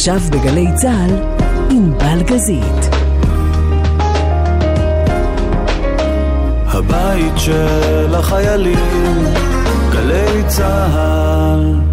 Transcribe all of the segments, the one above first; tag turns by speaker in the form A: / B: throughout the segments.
A: עכשיו בגלי צה"ל, עם בלגזית.
B: הבית של החיילים, גלי צה"ל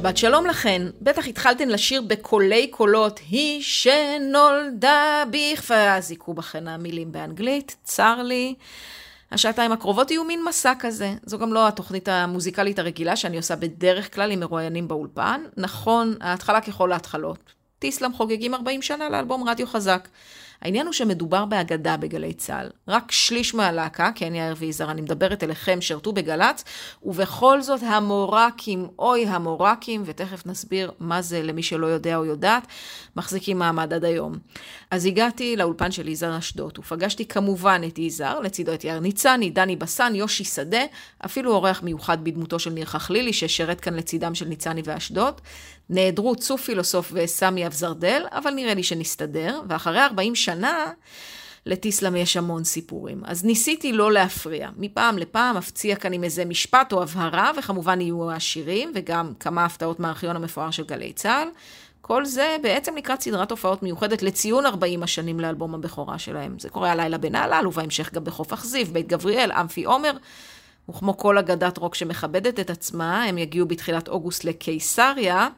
C: שבת שלום לכן, בטח התחלתן לשיר בקולי קולות, היא שנולדה. ואז היכו בכן המילים באנגלית, צר לי. השעתיים הקרובות יהיו מין מסע כזה. זו גם לא התוכנית המוזיקלית הרגילה שאני עושה בדרך כלל עם מרואיינים באולפן. נכון, ההתחלה ככל ההתחלות. טיסלאם חוגגים 40 שנה לאלבום רדיו חזק. העניין הוא שמדובר באגדה בגלי צה"ל. רק שליש מהלהקה, כן יאיר ויזהר, אני מדברת אליכם, שירתו בגל"צ, ובכל זאת המורקים, אוי המורקים, ותכף נסביר מה זה למי שלא יודע או יודעת, מחזיקים מעמד עד היום. אז הגעתי לאולפן של יזהר אשדוד, ופגשתי כמובן את יזהר, לצידו את יאיר ניצני, דני בסן, יושי שדה, אפילו אורח מיוחד בדמותו של ניר חכלילי, ששירת כאן לצידם של ניצני ואשדוד. נעדרו צוף פילוסוף וסמי אבזרדל, אבל נראה לי שנסתדר, ואחרי 40 שנה, לטיסלאם יש המון סיפורים. אז ניסיתי לא להפריע. מפעם לפעם אפציע כאן עם איזה משפט או הבהרה, וכמובן יהיו השירים, וגם כמה הפתעות מהארכיון המפואר של גלי צה"ל. כל זה בעצם לקראת סדרת הופעות מיוחדת לציון 40 השנים לאלבום הבכורה שלהם. זה קורה הלילה בנהלל, ובהמשך גם בחוף אכזיב, בית גבריאל, אמפי עומר. וכמו כל אגדת רוק שמכבדת את עצמה, הם יגיעו בתחילת אוגוסט לקיסריה,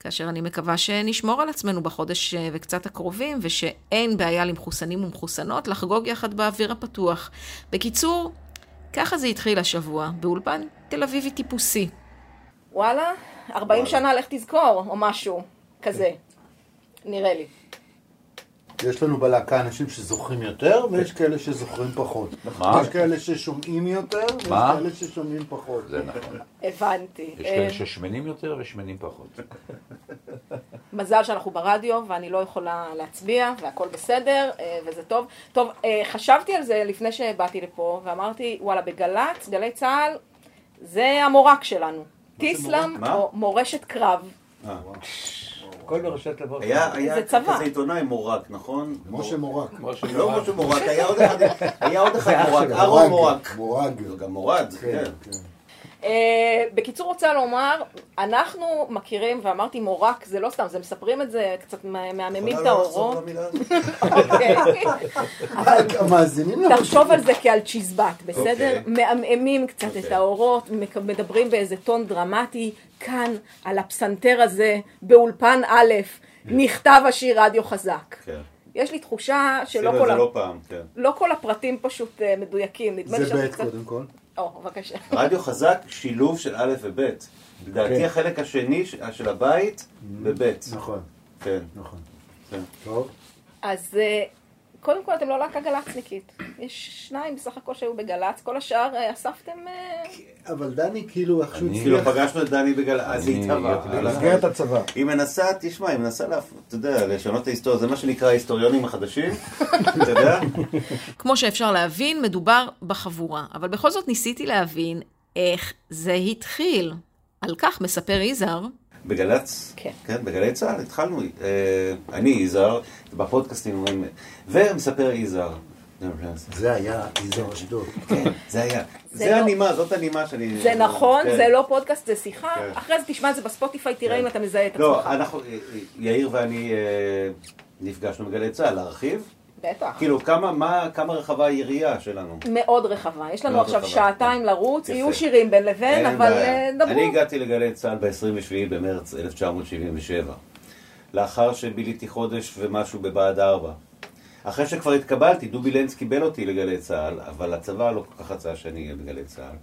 C: כאשר אני מקווה שנשמור על עצמנו בחודש אה, וקצת הקרובים, ושאין בעיה למחוסנים ומחוסנות לחגוג יחד באוויר הפתוח. בקיצור, ככה זה התחיל השבוע, באולפן תל אביבי טיפוסי. וואלה, 40 שנה לך תזכור, או משהו כזה, נראה לי.
D: יש לנו בלהקה אנשים שזוכרים יותר, ויש כאלה שזוכרים פחות.
E: מה?
D: יש כאלה ששומעים יותר, ויש? כאלה ששומעים פחות.
E: זה נכון.
C: הבנתי.
E: יש
C: אה,
E: כאלה ששמנים יותר ושמנים פחות.
C: מזל שאנחנו ברדיו ואני לא יכולה להצביע והכל בסדר אה, וזה טוב. טוב, אה, חשבתי על זה לפני שבאתי לפה ואמרתי, וואלה, בגל"צ, גלי צה"ל, זה המורק שלנו. טיסלאם מורשת קרב.
F: אה.
E: הכל בראשת לבוא.
F: היה. כזה עיתונאי מורק, נכון?
D: משה מורק.
F: לא משה מורק, היה עוד אחד, היה עוד אחד מורק. אהרון מורק.
D: מורג.
F: זה גם מורד,
D: כן,
F: כן.
D: כן.
C: אה, בקיצור רוצה לומר, אנחנו מכירים, ואמרתי מורק, זה לא סתם, זה מספרים את זה, קצת מה- מהממים את
F: לא
C: האורות. אוקיי.
D: לא...
C: תחשוב על זה כעל צ'יזבט, בסדר?
F: אוקיי.
C: מעמעמים קצת את
F: אוקיי.
C: האורות, מדברים באיזה טון דרמטי, כאן, על הפסנתר הזה, באולפן א', נכתב השיר רדיו חזק.
F: כן.
C: יש לי תחושה שלא כל,
F: זה
C: ה...
F: לא פעם, כן.
C: לא כל הפרטים פשוט אה, מדויקים, נדמה
D: זה ב'
C: קצת...
D: קודם כל.
C: או, בבקשה.
F: רדיו חזק, שילוב של א' וב'. לדעתי
D: כן.
F: החלק השני של הבית, בב'.
D: נכון,
F: כן.
D: נכון.
F: כן.
D: טוב.
C: אז אה, קודם כל אתם לא להקה גל"צניקית. יש שניים בסך הכל שהיו בגל"צ, כל השאר אה, אספתם... אה,
D: אבל דני כאילו איכשהו
E: אני-
F: כאילו
D: הצליח
F: פגשנו את דני בגל... אז היא התהווה. אבל-
D: במסגרת הצבא.
F: היא מנסה, תשמע, היא מנסה, אתה יודע, לשנות את ההיסטוריה, זה מה שנקרא ההיסטוריונים החדשים, אתה יודע?
C: כמו שאפשר להבין, מדובר בחבורה. אבל בכל זאת ניסיתי להבין איך זה התחיל. על כך מספר יזהר.
F: בגל"צ,
C: כן.
F: כן, בגלי צה"ל התחלנו, אה, אני יזהר, בפודקאסטים אומרים, ומספר יזהר.
D: זה היה יזהר אשדוד.
F: כן, זה היה.
C: זה
F: זה
C: לא-
F: הנימה, זאת הנימה שאני...
C: זה נכון,
F: כן.
C: זה לא פודקאסט, זה שיחה.
F: כן.
C: אחרי זה תשמע את זה בספוטיפיי, תראה
F: כן.
C: אם אתה מזהה את
F: לא,
C: עצמך.
F: אנחנו, יאיר ואני אה, נפגשנו בגלי צה"ל, להרחיב.
C: בטח.
F: כאילו, כמה, מה, כמה רחבה היריעה שלנו?
C: מאוד רחבה. יש לנו עכשיו
F: רחבה.
C: שעתיים לרוץ,
F: יפה.
C: יהיו שירים בין לבין, אבל
F: בעיה.
C: אה, דברו.
F: אני הגעתי לגלי צה"ל ב-27 במרץ 1977, לאחר שביליתי חודש ומשהו בבה"ד 4. אחרי שכבר התקבלתי, דובי לנץ קיבל אותי לגלי צה"ל, אבל הצבא לא כל כך רצה שאני אהיה בגלי צה"ל.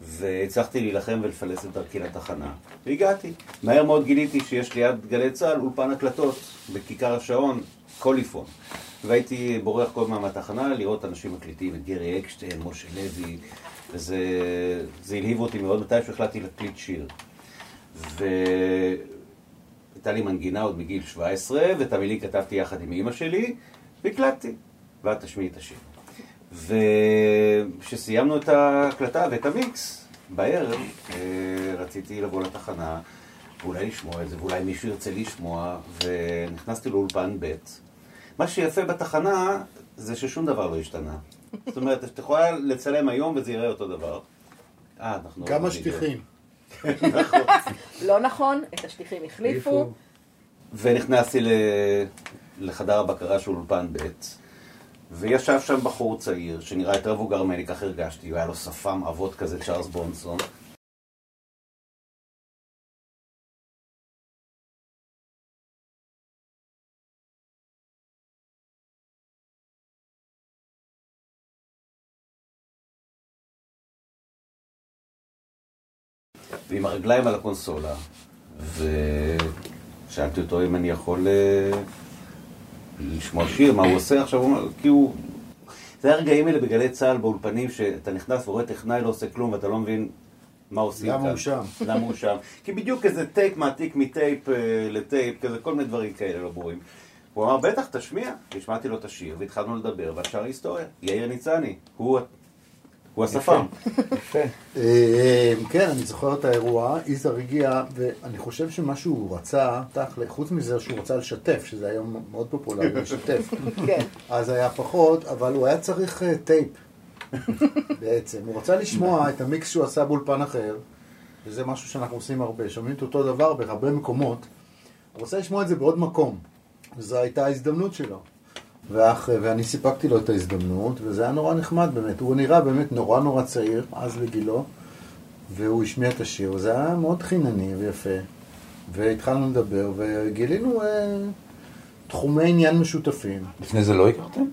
F: והצלחתי להילחם ולפלס את דרכי לתחנה. והגעתי. מהר מאוד גיליתי שיש ליד גלי צה"ל אולפן הקלטות בכיכר השעון, קוליפון. והייתי בורח כל הזמן מהתחנה לראות אנשים מקליטים, את גרי אקשטיין, משה לוי, וזה זה הלהיב אותי מאוד מתי שהחלטתי להקליט שיר. והייתה לי מנגינה עוד מגיל 17, ואת המילים כתבתי יחד עם אימא שלי, והקלטתי. ואת תשמיעי את השיר. וכשסיימנו את ההקלטה ואת המיקס, בערב אה, רציתי לבוא לתחנה ואולי לשמוע את זה, ואולי מישהו ירצה לשמוע, ונכנסתי לאולפן ב'. מה שיפה בתחנה זה ששום דבר לא השתנה. זאת אומרת, את יכולה לצלם היום וזה יראה אותו דבר. אה, אנחנו...
D: גם השטיחים.
C: לא נכון, את השטיחים החליפו.
F: ונכנסתי לחדר הבקרה של אולפן ב', וישב שם בחור צעיר, שנראה יותר מבוגר ממני, כך הרגשתי, הוא היה לו שפם אבות כזה, צ'ארלס בונסון. ועם הרגליים על הקונסולה, ושאלתי אותו אם אני יכול אה, לשמוע שיר, מה הוא עושה עכשיו, הוא אומר, כי הוא... זה הרגעים האלה בגלי צה"ל באולפנים, שאתה נכנס ורואה טכנאי לא עושה כלום ואתה לא מבין מה עושים כאן.
D: למה הוא שם?
F: למה הוא שם. כי בדיוק איזה טייפ מעתיק מטייפ אה, לטייפ, כזה כל מיני דברים כאלה לא ברורים. הוא אמר, בטח, תשמיע. השמעתי לו את השיר, והתחלנו לדבר, והשאר היסטוריה. יאיר ניצני, הוא, הוא השפם.
D: אה, כן, אני זוכר את האירוע, יזהר הגיע, ואני חושב שמה שהוא רצה, תכל'ה, חוץ מזה שהוא רצה לשתף, שזה היום מאוד פופולרי לשתף, אז היה פחות, אבל הוא היה צריך אה, טייפ, בעצם. הוא רצה לשמוע את המיקס שהוא עשה באולפן אחר, וזה משהו שאנחנו עושים הרבה, שומעים את אותו דבר בהרבה מקומות, הוא רוצה לשמוע את זה בעוד מקום, וזו הייתה ההזדמנות שלו. ואח, ואני סיפקתי לו את ההזדמנות, וזה היה נורא נחמד באמת. הוא נראה באמת נורא נורא צעיר, אז לגילו, והוא השמיע את השיר, וזה היה מאוד חינני ויפה. והתחלנו לדבר, וגילינו אה, תחומי עניין משותפים.
E: לפני זה לא הכרתם?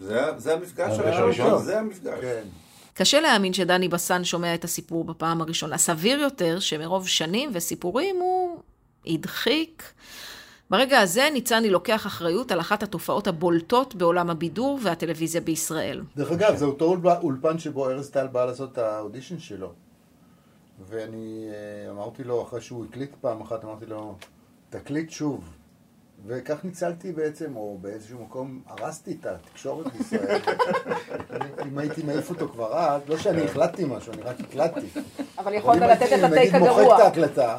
F: זה זה המפגש הראשון. זה המפגש.
D: כן.
C: קשה להאמין שדני בסן שומע את הסיפור בפעם הראשונה. סביר יותר שמרוב שנים וסיפורים הוא הדחיק. ברגע הזה ניצני לוקח אחריות על אחת התופעות הבולטות בעולם הבידור והטלוויזיה בישראל.
D: דרך אגב, זה אותו אולפ- אולפן שבו ארז טל בא לעשות את האודישן שלו. ואני אה, אמרתי לו, אחרי שהוא הקליט פעם אחת, אמרתי לו, תקליט שוב. וכך ניצלתי בעצם, או באיזשהו מקום הרסתי את התקשורת בישראל. אם הייתי מעיף אותו כבר אז, לא שאני החלטתי משהו, אני רק הקלטתי.
G: אבל
D: אם
G: יכולת לתת
D: הייתי,
G: את הטייק
D: נגיד, מוחק
G: הגרוע.
D: את ההקלטה,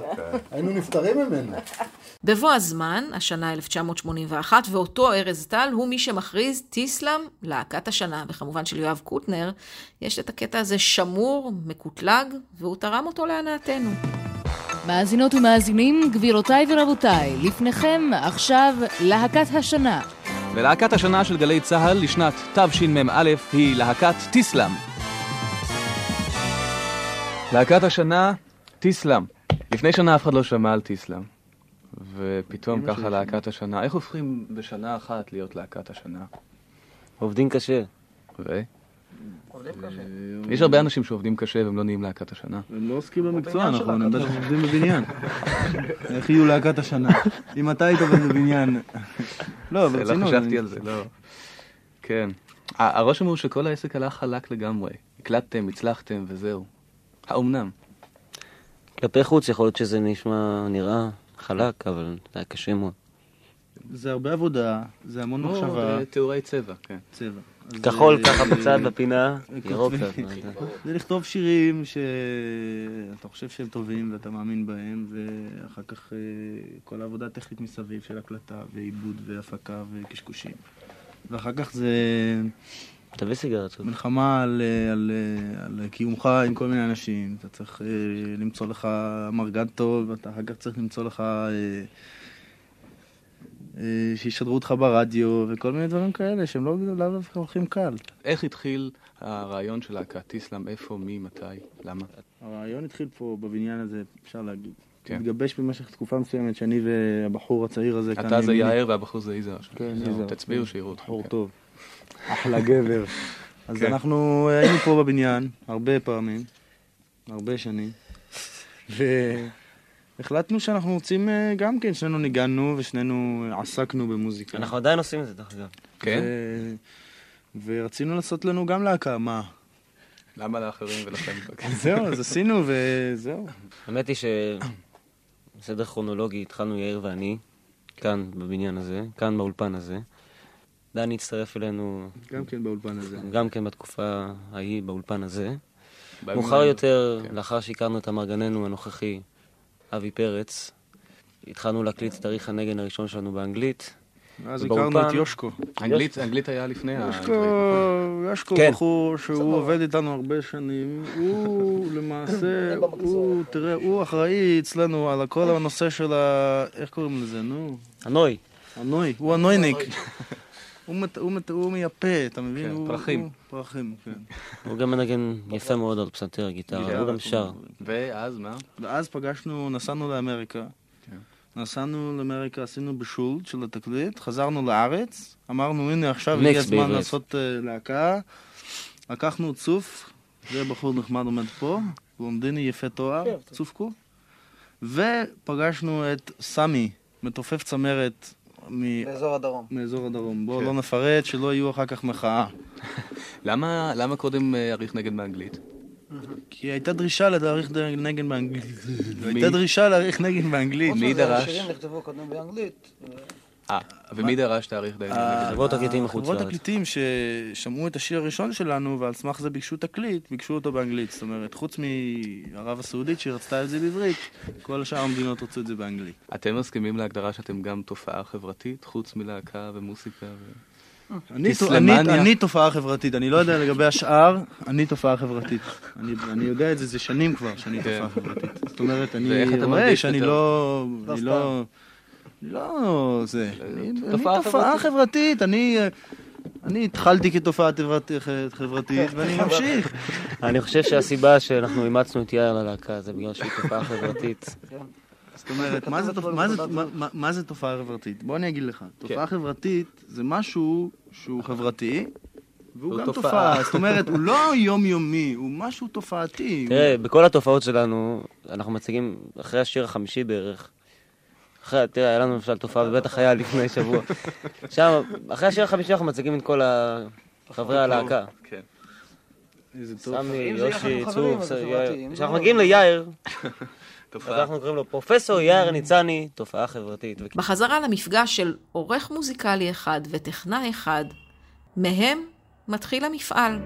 D: היינו נפטרים ממנו.
C: בבוא הזמן, השנה 1981, ואותו ארז טל הוא מי שמכריז טיסלאם להקת השנה, וכמובן של יואב קוטנר, יש את הקטע הזה שמור, מקוטלג, והוא תרם אותו להנאתנו.
A: מאזינות ומאזינים, גבירותיי ורבותיי, לפניכם עכשיו להקת השנה.
H: ולהקת השנה של גלי צה"ל לשנת תשמ"א היא להקת טיסלאם. להקת השנה, טיסלאם. לפני שנה אף אחד לא שמע על טיסלאם. ופתאום ככה להקת השנה. איך הופכים בשנה אחת להיות להקת השנה?
I: עובדים קשה.
H: ו? יש הרבה אנשים שעובדים קשה והם לא נהיים להקת השנה.
J: הם לא עוסקים במקצוע, בטח עובדים בבניין. איך יהיו להקת השנה? אם אתה היית עובד בבניין... לא,
H: לא
J: ברצינות.
H: חשבתי
J: אני-
H: על זה, לא. כן. הרושם הוא שכל העסק הלך חלק לגמרי. הקלטתם, הצלחתם וזהו. האומנם?
I: כלפי חוץ יכול להיות שזה נשמע, נראה חלק, אבל זה היה קשה מאוד.
J: זה הרבה עבודה, זה המון
H: או,
J: מחשבה.
H: תיאורי צבע, כן.
J: צבע.
I: כחול ככה בצד בפינה. ירוק.
J: זה לכתוב שירים שאתה חושב שהם טובים ואתה מאמין בהם, ואחר כך אה, כל העבודה הטכנית מסביב של הקלטה ועיבוד והפקה וקשקושים. ואחר כך זה
I: תביא סיגרת. שוב.
J: מלחמה על, אה, על, אה, על קיומך עם כל מיני אנשים. אתה צריך למצוא לך מרגן טוב, ואתה אחר כך צריך למצוא לך... אה, שישדרו אותך ברדיו וכל מיני דברים כאלה שהם לא לאו דווקא הולכים קל.
H: איך התחיל הרעיון של להקת טיסלאם? איפה, מי, מתי, למה?
J: הרעיון התחיל פה בבניין הזה, אפשר להגיד.
H: כן.
J: התגבש במשך תקופה מסוימת שאני והבחור הצעיר הזה כאן
H: אתה זה. יאיר והבחור זה יזהר.
J: כן, יזהר.
H: תצביעו שיראו אתכם.
J: בחור
H: כן.
J: טוב. אחלה גבר. אז
H: כן.
J: אנחנו היינו פה בבניין הרבה פעמים, הרבה שנים, והחלטנו שאנחנו רוצים אה, גם כן, שנינו ניגענו ושנינו עסקנו במוזיקה.
I: אנחנו עדיין עושים את זה, דרך אגב.
H: כן?
J: ו- ורצינו לעשות לנו גם להקה, מה?
H: למה לאחרים ולכם?
J: זהו, אז עשינו וזהו.
I: האמת היא שבסדר כרונולוגי התחלנו יאיר ואני, כאן בבניין הזה, כאן באולפן הזה. דני הצטרף אלינו
J: גם כן באולפן הזה.
I: גם כן בתקופה ההיא, באולפן הזה. מאוחר. יותר,
H: כן.
I: לאחר שהכרנו את אמרגננו הנוכחי, אבי פרץ, התחלנו להקליט את תאריך הנגן הראשון שלנו באנגלית. ובאולפן-
J: הכרנו את יושקו.
H: אנגלית אנגלית היה לפני נכון?
J: יושקו
I: כן.
J: בחור שהוא עובד איתנו הרבה שנים, הוא למעשה, הוא, תראה, הוא אחראי אצלנו על כל הנושא של ה... איך קוראים לזה, נו?
I: הנוי.
J: הנוי, הוא הנויניק. הוא מייפה, אתה מבין?
H: כן, פרחים.
J: פרחים, כן.
I: הוא גם מנגן יפה מאוד על פסנתר, גיטרה, הוא גם שר.
H: ואז מה?
J: ואז פגשנו, נסענו לאמריקה.
H: כן.
J: נסענו לאמריקה, עשינו בישול של התקליט, חזרנו לארץ, אמרנו הנה עכשיו הגיע הזמן
I: בעברית.
J: לעשות אה, להקה. לקחנו צוף, זה בחור נחמד עומד פה, בלונדיני יפה תואר, צופקו. ופגשנו את סמי, מתופף צמרת מ-
G: באזור הדרום.
J: מאזור הדרום. בואו
H: כן.
J: לא נפרט, שלא יהיו אחר כך מחאה.
H: למה למה קודם אה, אריך נגד באנגלית?
J: כי הייתה דרישה להעריך נגן באנגלית. הייתה דרישה להעריך נגן באנגלית.
H: מי דרש?
G: השירים נכתבו קודם באנגלית.
H: אה, ומי דרש תאריך נגד
J: אה?
I: חברות תקליטים מחוץ
J: חברות
I: לארץ.
J: תקליטים ששמעו את השיר הראשון שלנו, ועל סמך זה ביקשו תקליט, ביקשו אותו באנגלית. זאת אומרת, חוץ מערב הסעודית שרצתה את זה בעברית, כל שאר המדינות רצו את זה באנגלית.
H: אתם מסכימים להגדרה שאתם גם תופעה חברתית, חוץ מלהקה ומוסיקה? ו...
J: אני, תופעה חברתית, אני לא יודע לגבי השאר, אני תופעה חברתית. אני, אני יודע את זה, זה שנים כבר שאני
H: כן.
J: תופעה חברתית. זאת אומרת, אני רואה שאני
H: יותר?
J: לא...
G: לא.
J: זה... אני
H: תופעה
J: תופעה חברתית, אני... אני התחלתי כתופעה חברת- חברתית, ואני ממשיך.
I: אני חושב שהסיבה שאנחנו אימצנו את יאיר ללהקה זה בגלל שהיא תופעה חברתית.
J: זאת אומרת, מה זה, תופעה חברתית? בוא אני אגיד לך. תופעה חברתית זה משהו שהוא חברתי, והוא
H: הוא
J: גם.
H: תופעה.
J: זאת אומרת, הוא לא יומיומי, הוא משהו תופעתי.
I: תראה, בכל התופעות שלנו, אנחנו מציגים, אחרי השיר החמישי בערך, אחרי, תראה, היה לנו למשל תופעה בבית החייל לפני שבוע. שם, אחרי השיר החמישי אנחנו מציגים את כל חברי הלהקה.
H: כן.
J: איזה טוב.
I: סמי, יושי, צור, יאיר. כשאנחנו מגיעים ליאיר, אז. אנחנו קוראים לו פרופסור יאיר ניצני, תופעה חברתית.
C: בחזרה למפגש של עורך מוזיקלי אחד וטכנאי אחד, מהם מתחיל המפעל.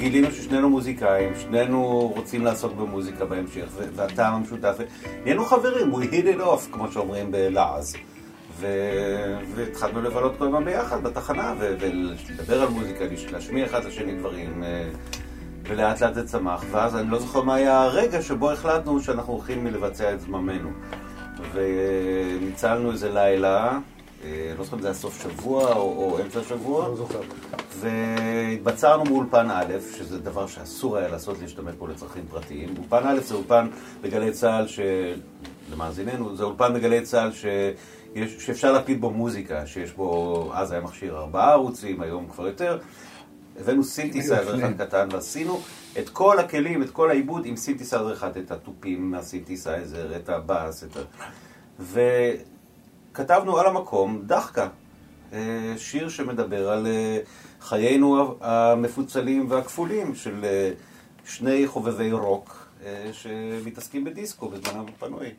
F: גילינו ששנינו מוזיקאים, שנינו רוצים לעסוק במוזיקה בהמשך, והטעם המשותף, נהיינו חברים, we hit it off, כמו שאומרים בלעז. והתחלנו לבלות כל הזמן ביחד בתחנה, ולדבר על מוזיקה, להשמיע אחד לשני דברים, אה, ולאט לאט זה צמח, ואז אני לא זוכר מה היה הרגע שבו החלטנו שאנחנו הולכים לבצע את זממנו. וניצלנו איזה לילה, לא זוכר אם זה היה סוף שבוע או, או אמצע שבוע.
D: לא זוכר.
F: והתבצרנו מאולפן א', שזה דבר שאסור היה לעשות, להשתמש בו לצרכים פרטיים. אולפן א' זה אולפן בגלי צה"ל, ש... למאזיננו, זה אולפן בגלי צה"ל שיש, שאפשר להקליט בו מוזיקה, שיש בו, אז היה מכשיר ארבעה ערוצים, היום כבר יותר. הבאנו סינתסייזר אחד קטן ועשינו את כל הכלים, את כל העיבוד עם סינתסייזר אחד, את התופים מהסינתסייזר, את הבאס, את ה... וכתבנו על המקום דאחקה, אה, שיר שמדבר על אה, חיינו המפוצלים והכפולים של אה, שני חובבי רוק שמתעסקים בדיסקו בזמנם הפנוי.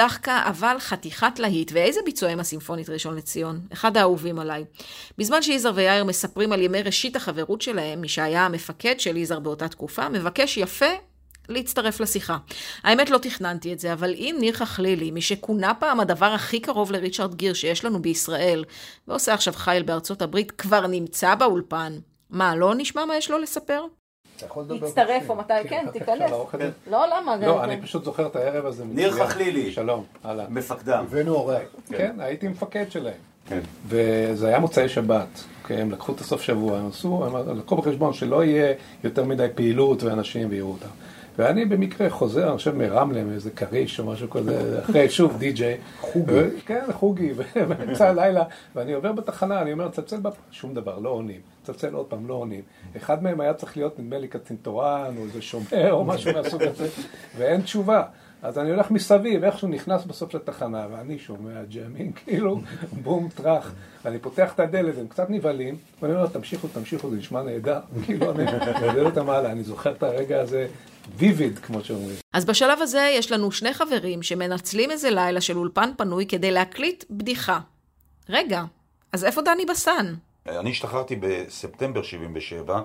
C: דחקה, אבל חתיכת להיט, ואיזה ביצוע עם הסימפונית ראשון לציון, אחד האהובים עליי. בזמן שיזהר ויאיר מספרים על ימי ראשית החברות שלהם, מי שהיה המפקד של יזהר באותה תקופה, מבקש יפה להצטרף לשיחה. האמת לא תכננתי את זה, אבל אם ניר חכלילי, מי שכונה פעם הדבר הכי קרוב לריצ'רד גיר שיש לנו בישראל, ועושה עכשיו חייל בארצות הברית, כבר נמצא באולפן, מה, לא נשמע מה יש לו לספר?
D: אתה יכול לדבר
C: תצטרף. או מתי, כן,
K: אתה
C: תיכנס.
K: זה?
C: לא, למה?
K: לא, אני פשוט זוכר את הערב הזה.
F: ניר. חכלילי.
K: שלום, אהלן.
F: מפקדם.
D: הבאנו אורח.
K: כן, הייתי מפקד שלהם.
F: כן.
K: וזה היה מוצאי שבת, אוקיי? הם לקחו את הסוף שבוע, הם עשו, הם לקחו בחשבון שלא יהיה יותר מדי פעילות ואנשים ויראו אותם. ואני במקרה חוזר, אני חושב מרמלה, מאיזה כריש או משהו כזה, אחרי שוב די-ג'יי. חוגי. כן, חוגי, באמצע הלילה, ואני עובר בתחנה, אני אומר, צלצל בפ... שום דבר, לא עונים. צלצל עוד פעם, לא עונים. אחד מהם היה צריך להיות, נדמה לי, קצין תורן, או איזה שומר, או משהו מהסוג הזה, ואין תשובה. אז אני הולך מסביב, איכשהו נכנס בסוף לתחנה, ואני שומע ג'אמינג, כאילו, בום, טראח. ואני פותח את הדלת, הם קצת נבהלים, ואני אומר, תמשיכו, תמשיכו, זה נשמע נהדר. כאילו, אני מעודד אותם הלאה, אני זוכר את הרגע הזה ויביד, כמו שאומרים.
C: אז בשלב הזה יש לנו שני חברים שמנצלים איזה לילה של אולפן פנוי כדי להקליט בדיחה. רגע, אז איפה דני בסן?
E: אני השתחררתי בספטמבר 77,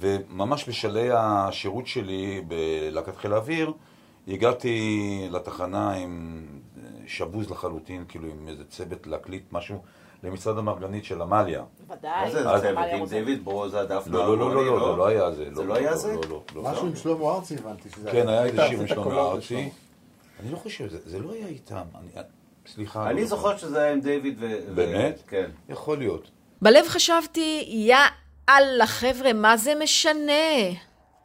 E: וממש בשלהי השירות שלי בלהקת חיל האוויר, הגעתי לתחנה עם שבוז לחלוטין, כאילו עם איזה צוות להקליט משהו למצעד המרגנית של עמליה.
C: ודאי.
F: מה זה? עם דיוויד ברוזה, דפנה
E: לא, לא, לא, לא, לא, זה לא היה זה.
F: זה לא היה זה?
E: לא, לא, לא.
D: משהו עם שלמה ארצי הבנתי שזה
E: כן, היה איזה שיר עם שלמה ארצי. אני לא חושב, זה- זה לא היה איתם. אני- סליחה.
F: אני
E: לא
F: זוכר שזה היה עם דיוויד. ו-
E: באמת?
F: כן.
E: יכול להיות.
C: בלב חשבתי, יא אללה, חבר'ה, מה זה משנה?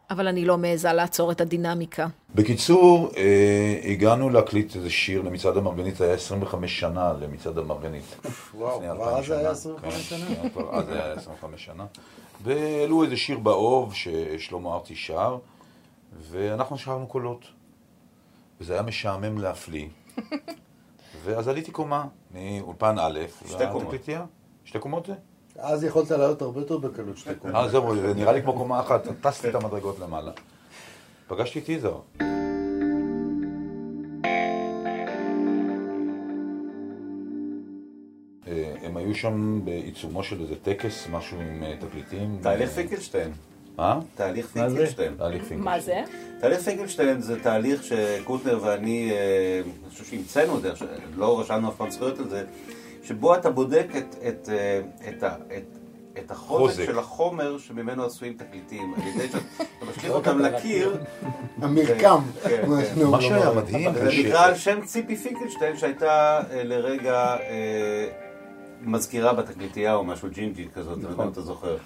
C: אבל אני לא מעיזה לעצור את הדינמיקה.
E: בקיצור, אה, הגענו להקליט איזה שיר למצעד המרגנית, זה היה 25 שנה למצעד המרגנית.
D: וואו, כבר
E: 2000
D: אז זה היה
E: שנה.
D: 25
E: כן,
D: שנה?
E: כן, כבר אז זה היה 25 שנה. והעלו איזה שיר באוב ששלמה ארצי שר, ואנחנו שרנו קולות. וזה היה משעמם להפליא. ואז עליתי קומה, מאולפן א',
F: שתי קומות.
E: שתי קומות זה?
D: אז יכולת לעלות הרבה יותר בקלות שתי קומות.
E: אה, זהו, זה נראה לי כמו קומה אחת, טסתי את המדרגות למעלה. פגשתי את יזהר. אה, הם היו שם בעיצומו של איזה טקס, משהו עם אה, תקליטים.
F: תהליך פינקלשטיין.
E: מה?
F: תהליך? פינקלשטיין.
E: תהליך פינקלשטיין.
C: מה זה?
F: תהליך פינקלשטיין זה תהליך שקוטנר ואני, אה, אני חושב שהמצאנו את זה, ש- לא רשמנו אף פעם זכויות על זה, שבו אתה בודק את, את, את, ה- את, את החוזק
E: חוזק.
F: של החומר שממנו עשויים תקליטים, על ידי שאתה משליך אותם לקיר.
D: המרקם.
F: כן,
D: מה
F: כן.
D: שנהוג
E: מה שהיה. מדהים
F: זה נקרא על שם ציפי פינקלשטיין שהייתה אה, לרגע אה, מזכירה בתקליטייה או משהו ג'ינג'ית כזאת, אני לא יודע אם אתה זוכר.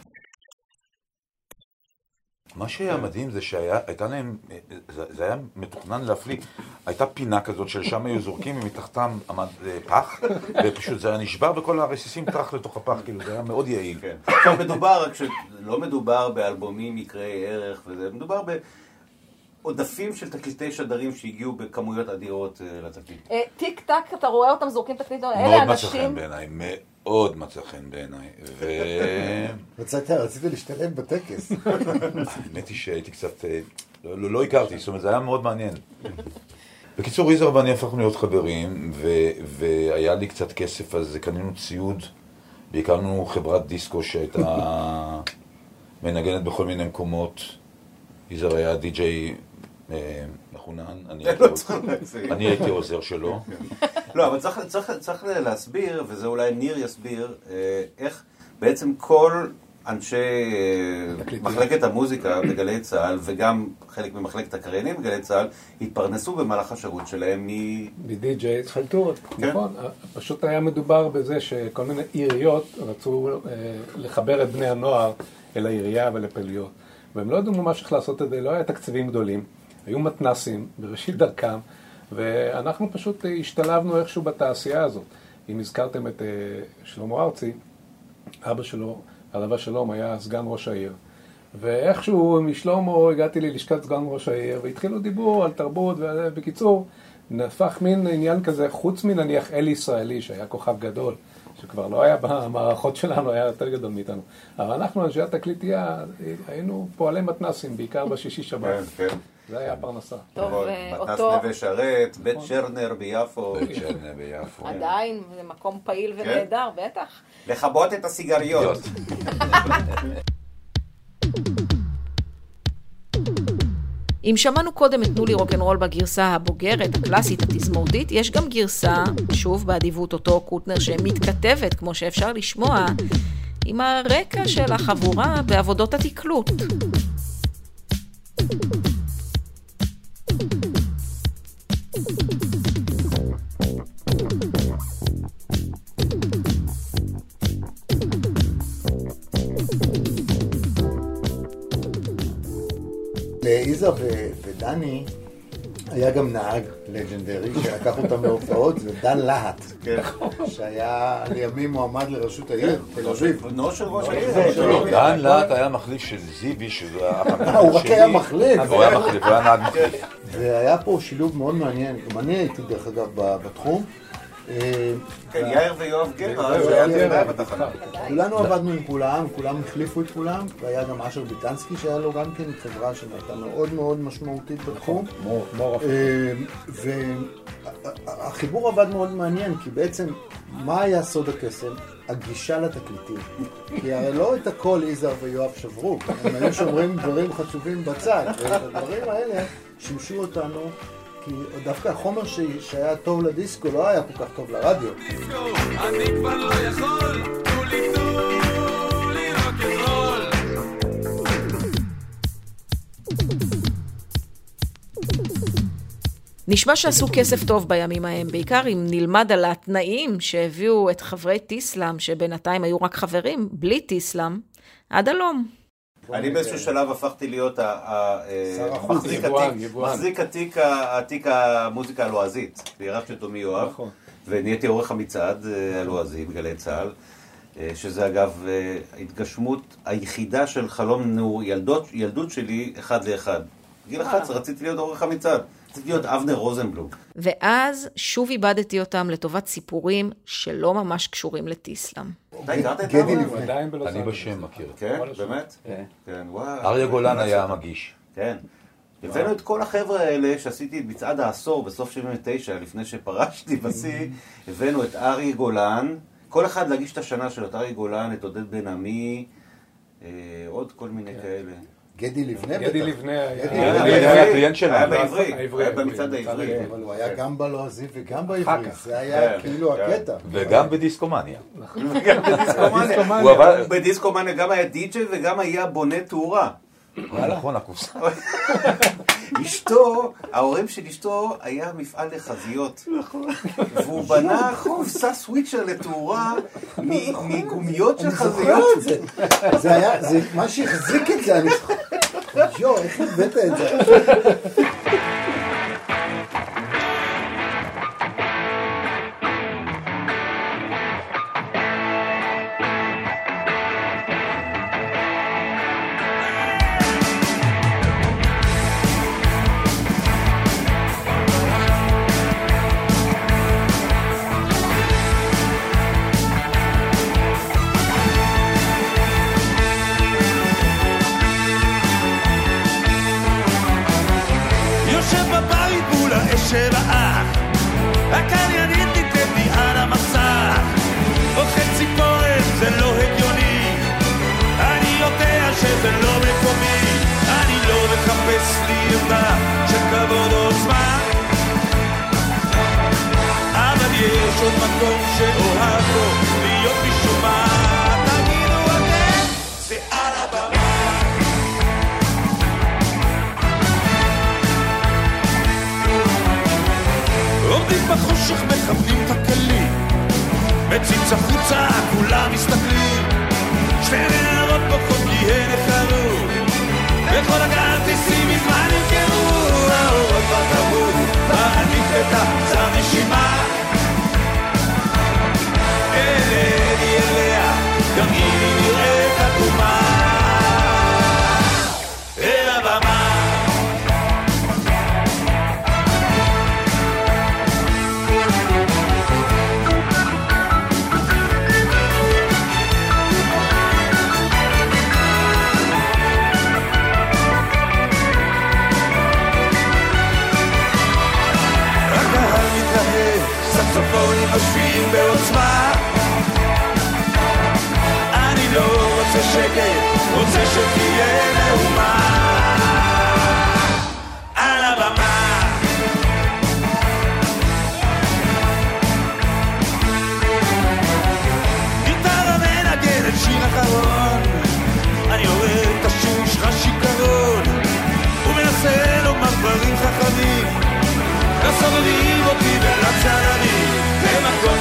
E: מה שהיה מדהים זה שהייתה להם, אה, זה, זה היה מתוכנן להפליא, הייתה פינה כזאת של שם היו זורקים ומתחתם עמד אה, פח, ופשוט זה היה נשבר וכל הרסיסים טרח לתוך הפח, כאילו זה היה מאוד יעיל.
F: כן. עכשיו מדובר, שלא מדובר באלבומים יקרי ערך וזה, מדובר בעודפים של תקליטי שדרים שהגיעו בכמויות אדירות אה, לתקליט.
C: טיק טק, אתה רואה אותם זורקים תקליט,
E: מאוד
C: אלה
E: מצא חן
C: אנשים...
E: בעיניי, מאוד מצא חן בעיניי.
D: רצית- רציתי להשתלב בטקס.
E: האמת היא שהייתי קצת, אה, לא, לא, לא הכרתי, זאת אומרת זה היה מאוד מעניין. בקיצור, יזהר ואני הפכנו להיות חברים, ו, והיה לי קצת כסף, אז קנינו ציוד, והקמנו חברת דיסקו שהייתה מנגנת בכל מיני מקומות. יזהר היה די-ג'יי מחונן, אני הייתי
F: לא צריך להציג.
E: אני הייתי עוזר שלו.
F: לא, אבל צריך, להסביר, וזה אולי ניר יסביר, אה, איך בעצם כל אנשי אה, מחלקת המוזיקה בגלי צה"ל, וגם חלק ממחלקת הקריינים בגלי צה"ל, התפרנסו במהלך השירות שלהם מ...
K: מדי-ג'ייז.
L: חלטורות.
F: כן.
K: נכון, פשוט היה מדובר בזה שכל מיני עיריות רצו אה, לחבר את בני הנוער אל העירייה ולפעילויות. והם לא ידעו ממש איך לעשות את זה, לא היה תקציבים גדולים, היו מתנסים בראשית דרכם, ואנחנו פשוט אה, השתלבנו איכשהו בתעשייה הזאת. אם הזכרתם את אה, שלמה ארצי, אבא שלו, עליו השלום, היה סגן ראש העיר. ואיכשהו משלמה הגעתי ללשכת סגן ראש העיר, והתחילו דיבור על תרבות, ובקיצור, נהפך מין עניין כזה, חוץ מנניח אלי ישראלי, שהיה כוכב גדול, שכבר לא היה במערכות שלנו, היה יותר גדול מאיתנו. אבל אנחנו, אנשי התקליטייה, היינו פועלי מתנסים, בעיקר בשישי שבת.
F: כן, כן.
K: זה היה הפרנסה.
C: טוב,
F: נכון,
C: אה,
F: מתנ"ס
C: אותו-
F: נווה שרת, בית שרנר ביפו.
E: בית שרנר ביפו.
C: עדיין, זה מקום פעיל
F: כן.
C: ונהדר, בטח.
F: לכבות את הסיגריות.
C: אם שמענו קודם את תנו לי רוקנרול בגרסה הבוגרת, הקלאסית, התזמורתית, יש גם גרסה, שוב באדיבות אותו קוטנר, שמתכתבת, כמו שאפשר לשמוע, עם הרקע של החבורה בעבודות התקלוט.
D: לאיזה ו- ודני היה גם נהג לג'נדרי שלקח אותם להופעות, זה דן להט,
F: כן.
D: שהיה לימים מועמד לראשות העיר, תל אביב.
F: בנו של ראש
D: בנו
F: העיר.
D: ראש
E: דן. להט היה מחליף של זיבי, שזה היה
D: אה, הוא רק היה מחליף.
E: הוא היה מחליף, הוא היה נהג מחליף.
D: והיה פה שילוב מאוד מעניין, גם אני הייתי דרך אגב ב- בתחום. אה,
F: כן, יאיר ויואב גבע. תראה בתחנה.
D: כולנו עבדנו עם כולם, כולם החליפו את כולם, והיה גם אשר ביטנסקי שהיה לו גם כן חברה שהייתה מאוד מאוד משמעותית בתחום.
K: מור- מור
D: והחיבור עבד מאוד מעניין, כי בעצם, מה היה סוד הקסם? הגישה לתקליטים. כי הרי לא את הכל יזהר ויואב שברו, הם היו שומרים דברים חשובים בצד, והדברים האלה שימשו אותנו, כי דווקא החומר ש- שהיה טוב לדיסקו לא היה כל כך טוב לרדיו.
B: אני כבר לא יכול, תנו לי, תנו לי רוקנרול.
C: נשמע שעשו כסף טוב בימים ההם, בעיקר אם נלמד על התנאים שהביאו את חברי טיסלאם, שבינתיים היו רק חברים, בלי טיסלאם, עד הלום.
F: אני באיזשהו שלב הפכתי להיות אה. מחזיק התיק- המוזיקה הלועזית, בירח של תומי יואב,
K: נכון.
F: ונהייתי עורך המצעד אה, הלועזי בגלי צה"ל, אה, שזה אגב ההתגשמות היחידה של חלום נו, ילדות, ילדות שלי אחד לאחד. גיל 11 רציתי להיות עורך המצעד, רציתי להיות אבנר רוזנבלום.
C: ואז שוב איבדתי אותם לטובת סיפורים שלא ממש קשורים לטיסלאם.
F: אתה הכרת את
D: גדי.
K: עדיין בלוס
E: אני. בשם מכיר.
F: כן, באמת? כן, וואו.
E: אריה גולן היה המגיש.
F: כן. הבאנו את כל החבר'ה האלה שעשיתי את מצעד העשור בסוף 79, לפני שפרשתי בשיא, הבאנו את אריה גולן, כל אחד להגיש את השנה שלו, את אריה גולן, את עודד בן עמי, אה, עוד כל מיני כאלה.
D: גדי לבנה
K: גדי
D: בטח. גדי לבנה.
E: היה הקליינט שלנו.
F: היה בעברי,
K: העברי,
F: היה במצעד העברי.
D: אבל הוא היה גם בלועזי וגם בעברית. זה היה
F: כן,
D: כאילו
F: כן.
D: הקטע.
E: וגם בדיסקומניה.
F: גם בדיסקומניה. גם היה די-ג'יי וגם היה בונה תאורה.
E: נכון, הקופסה.
F: אשתו, ההורים של אשתו היה מפעל לחזיות. והוא בנה קופסה סוויצ'ר לתאורה מגומיות של
D: זה. זה היה, זה מה שהחזיק את זה, אני זוכר. יואו, איך הבאת את זה?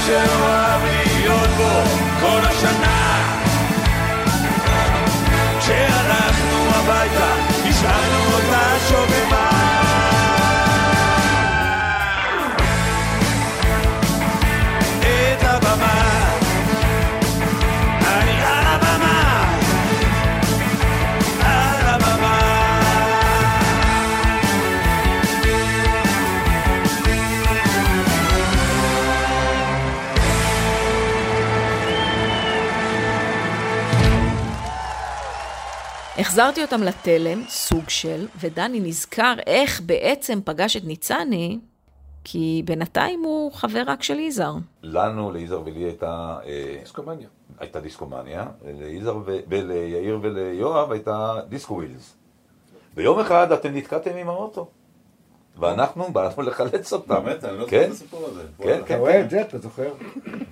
B: treasure
C: החזרתי אותם לתלם, סוג של, ודני נזכר איך בעצם פגש את ניצני, כי בינתיים הוא חבר רק של יזהר.
E: לנו, ליזהר ולי הייתה... אה,
K: דיסקומניה.
E: הייתה דיסקומניה, ליזהר ו- וליאיר וליואב הייתה דיסקו ווילס. ויום אחד אתם נתקעתם עם האוטו. ואנחנו באנו לחלץ אותם.
F: באמת? אני לא
E: כן?
F: זוכר את הסיפור הזה.
E: כן. כן,
D: אתה רואה את זה? אתה זוכר?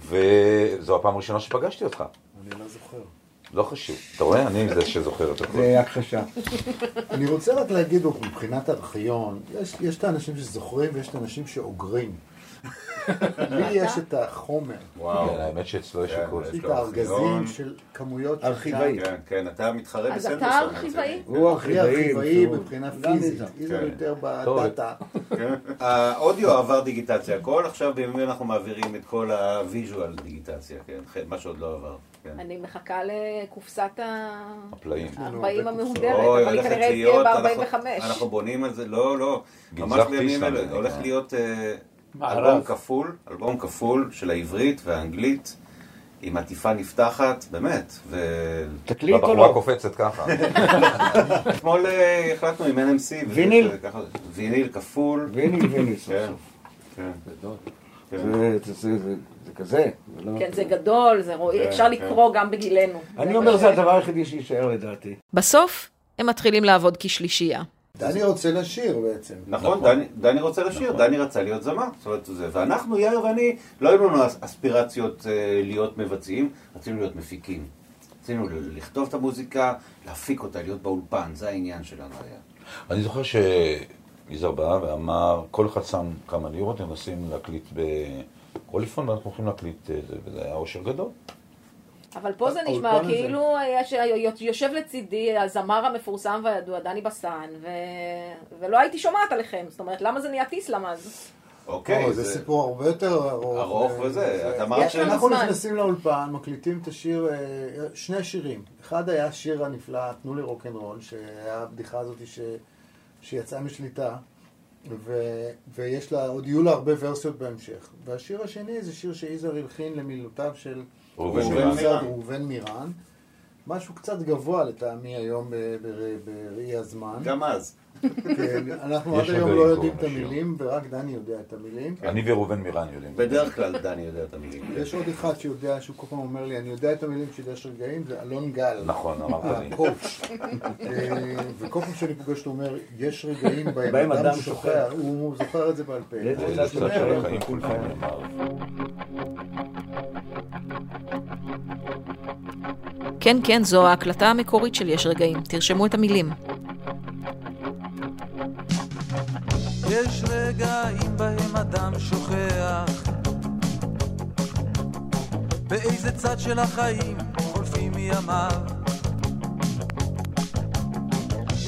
E: וזו הפעם הראשונה שפגשתי אותך.
D: אני לא זוכר.
E: לא חשוב. אתה רואה? אני זה שזוכר את הכל.
D: זה הכחשה. אני רוצה רק להגיד, מבחינת ארכיון, יש את האנשים שזוכרים ויש את האנשים שאוגרים. לי יש את החומר.
F: וואו.
E: כן, האמת שאצלו יש
F: כן,
E: הכל.
D: יש לי את הארגזים. של כמויות.
G: ארכיבאי.
F: כן, כן, אתה מתחרה
C: אז
F: בסנדרסון.
C: אתה ארכיבאי?
G: הוא ארכיבאי.
D: מבחינה פיזית. איזה
F: כן.
D: יותר. בדאטה.
F: האודיו עבר דיגיטציה, הכל עכשיו בימים אנחנו מעבירים את כל ה visual דיגיטציה, כן, מה שעוד לא עבר.
C: אני מחכה לקופסת
E: הפלאים.
C: ה-40 המהודרת,
F: אוי,
C: אבל היא
F: הולכת
C: כנראה
F: להיות,
C: תהיה
F: אנחנו-
C: ב-45.
F: אנחנו בונים על זה, לא, לא, ממש בימים אלה, הולך. להיות אה,
K: מערב.
F: אלבום כפול, אלבום כפול של העברית והאנגלית, עם עטיפה נפתחת, באמת, ו...
G: תקליט או
E: והבחורה
G: לא?
E: קופצת ככה.
F: אתמול אה, החלטנו עם NMC,
G: ויניל?
F: ויניל כפול,
G: ויניל ויניל סוף
F: כן,
G: סוף.
F: כן, כן.
G: זה- זה- זה- זה- זה כזה. זה לא-
C: כן, זה גדול, זה רואי,
F: כן,
C: אפשר. לקרוא גם בגילנו.
G: אני אומר, זה הדבר היחידי שיישאר לדעתי.
C: בסוף, הם מתחילים לעבוד כשלישייה.
D: דני רוצה לשיר בעצם.
F: נכון, דני- דני רוצה לשיר, דני רצה להיות זמר, זאת אומרת, זה, ואנחנו, יאיר ואני, לא היו לנו אס- אספירציות אה, להיות מבצעים, רצינו להיות מפיקים. רצינו לכתוב את המוזיקה, להפיק אותה, להיות באולפן, זה העניין שלנו היה.
E: אני זוכר שיזהר בא ואמר, כל אחד שם כמה לירות, הם מנסים להקליט בקוליפון, ואנחנו הולכים להקליט אה, זה, וזה היה אושר גדול.
C: אבל פה זה נשמע. כאילו יש, יושב לצידי הזמר המפורסם והידוע, דני בסן, ו... ולא הייתי שומעת עליכם. זאת אומרת, למה זה נהיה טיסלאם אז?
F: אוקיי,
D: או, זה סיפור הרבה יותר ארוך.
F: ארוך
D: אה,
F: וזה,
D: זה-
F: את אמרת
C: יש לנו
D: אנחנו
C: זמן.
D: נכנסים לאולפן, מקליטים את השיר, אה, שני שירים. אחד היה השיר הנפלא, תנו לי רוקנרול, שהיה הבדיחה הזאת ש... שיצאה משליטה, ו... ויש לה, עוד יהיו לה הרבה ורסיות בהמשך. והשיר השני זה שיר שיזהר הלחין למילותיו של
E: ראובן מירן.
D: משהו קצת גבוה לטעמי היום בראי הזמן.
F: גם אז.
D: כן, אנחנו עד היום לא יודעים את. המילים, ורק דני יודע את המילים.
E: אני וראובן מירן יודעים.
F: בדרך כלל דני יודע את המילים.
D: יש עוד אחד שיודע, שהוא כל פעם אומר לי, אני יודע את המילים של יש רגעים, זה אלון גל.
E: נכון, אמרת לי.
D: הקואוץ'. אה, וכל פעם שאני פוגש הוא אומר, יש רגעים
G: בהם אדם
D: שוכח, הוא זוכר את זה בעל פה.
G: זה צד של החיים.
E: כולכם.
C: כן, כן, זו ההקלטה המקורית של יש רגעים. תרשמו את המילים.
B: יש רגעים בהם אדם שוכח באיזה צד של החיים חולפים ימיו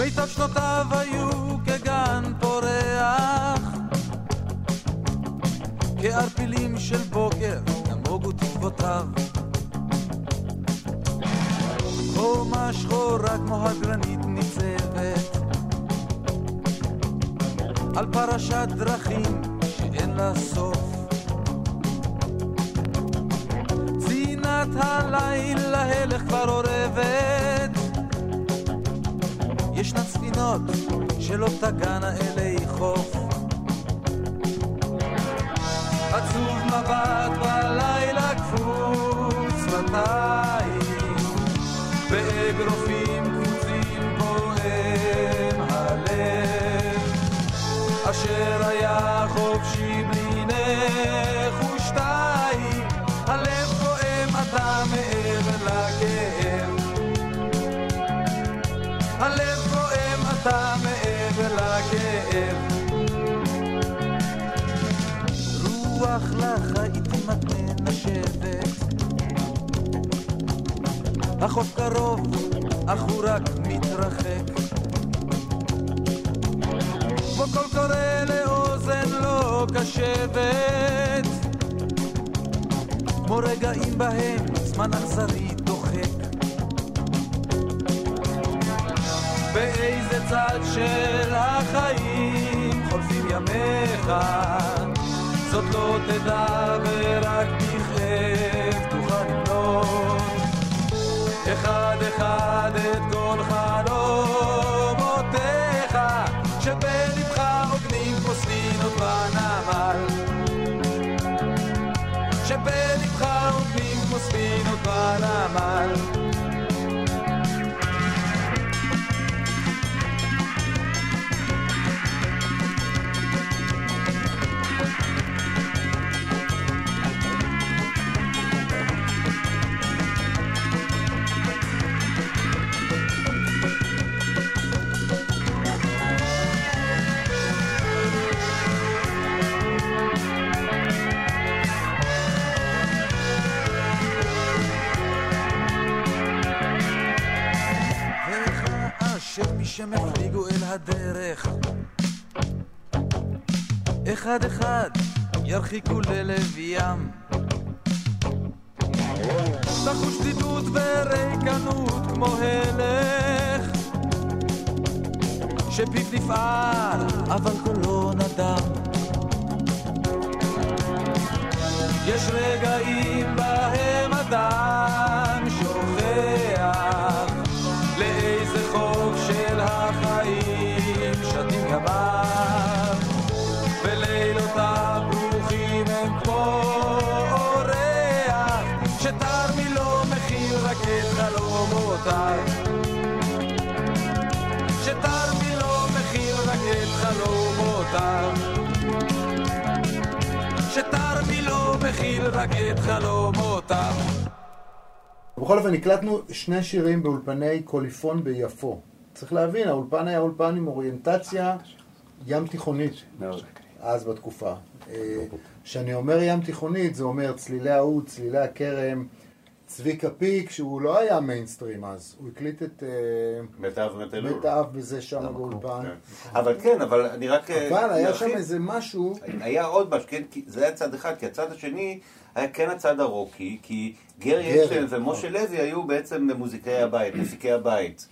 B: מיטב שנותיו היו כגן פורח כערפילים של בוקר נמוגו תקוותיו חומה שחורה כמו הגרנית ניצבת על פרשת דרכים שאין לה סוף. צינת הלילה הלך כבר אורבת, ישנן ספינות שלא תגענה אלי חוף. עצוב מבט החוף קרוב, אך הוא רק מתרחק. כמו קול קורא לאוזן לא קשבת, כמו רגעים בהם זמן אכזרי דוחק. באיזה צד של החיים חולפים ימיך, זאת לא תדע ורק אחד אחד את כל אשר מי שמפליגו אל הדרך. אחד אחד ירחיקו ללב ים. תחוש בדידות וריקנות כמו הלך שפיו נפעל אבל קולו נדם. יש רגעים בהם אדם מכיל רק את חלומותיו
D: בכל אופן, הקלטנו שני שירים באולפני קוליפון ביפו. צריך להבין, האולפן היה אולפן עם אוריינטציה ים תיכונית. אז בתקופה. כשאני אומר ים תיכונית, זה אומר צלילי העוד, צלילי הכרם, צביקה פיק, שהוא לא היה מיינסטרים אז, הוא הקליט את
F: מיטב מטלול.
D: מיטב וזה שם באולפן.
F: אבל כן, אבל אני רק...
D: אבל היה. שם איזה משהו...
F: היה עוד משהו, כן, זה היה צד אחד, כי הצד השני היה כן הצד הרוקי, כי גרי אשל ומשה לוי היו בעצם מוזיקאי הבית, מפיקי הבית.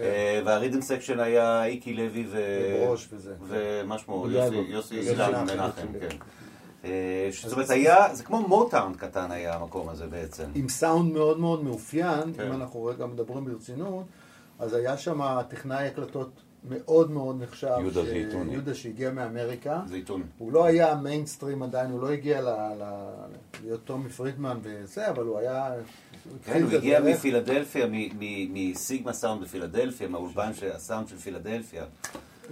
F: אה, וה rhythm section היה איקי לוי ו...
D: וברוש וזה.
F: ומה שמו? יוסי- אילן
D: מנחם, כן.
F: כן. אה, זאת אומרת, היה, זה כמו מוטאון קטן היה המקום הזה בעצם.
D: עם סאונד מאוד מאוד מאופיין,
F: כן.
D: אם אנחנו רגע מדברים ברצינות, אז היה שם טכנאי הקלטות מאוד מאוד נחשב.
E: יהודה
D: ש-
E: זייתוני.
D: יהודה שהגיע מאמריקה.
F: זייתון.
D: הוא לא היה מיינסטרים עדיין, הוא לא הגיע ל... ל... להיות טומי פרידמן וזה, אבל הוא היה...
F: כן, הוא הגיע. מפילדלפיה, מסיגמה סאונד בפילדלפיה, מהאולפן של הסאונד של פילדלפיה.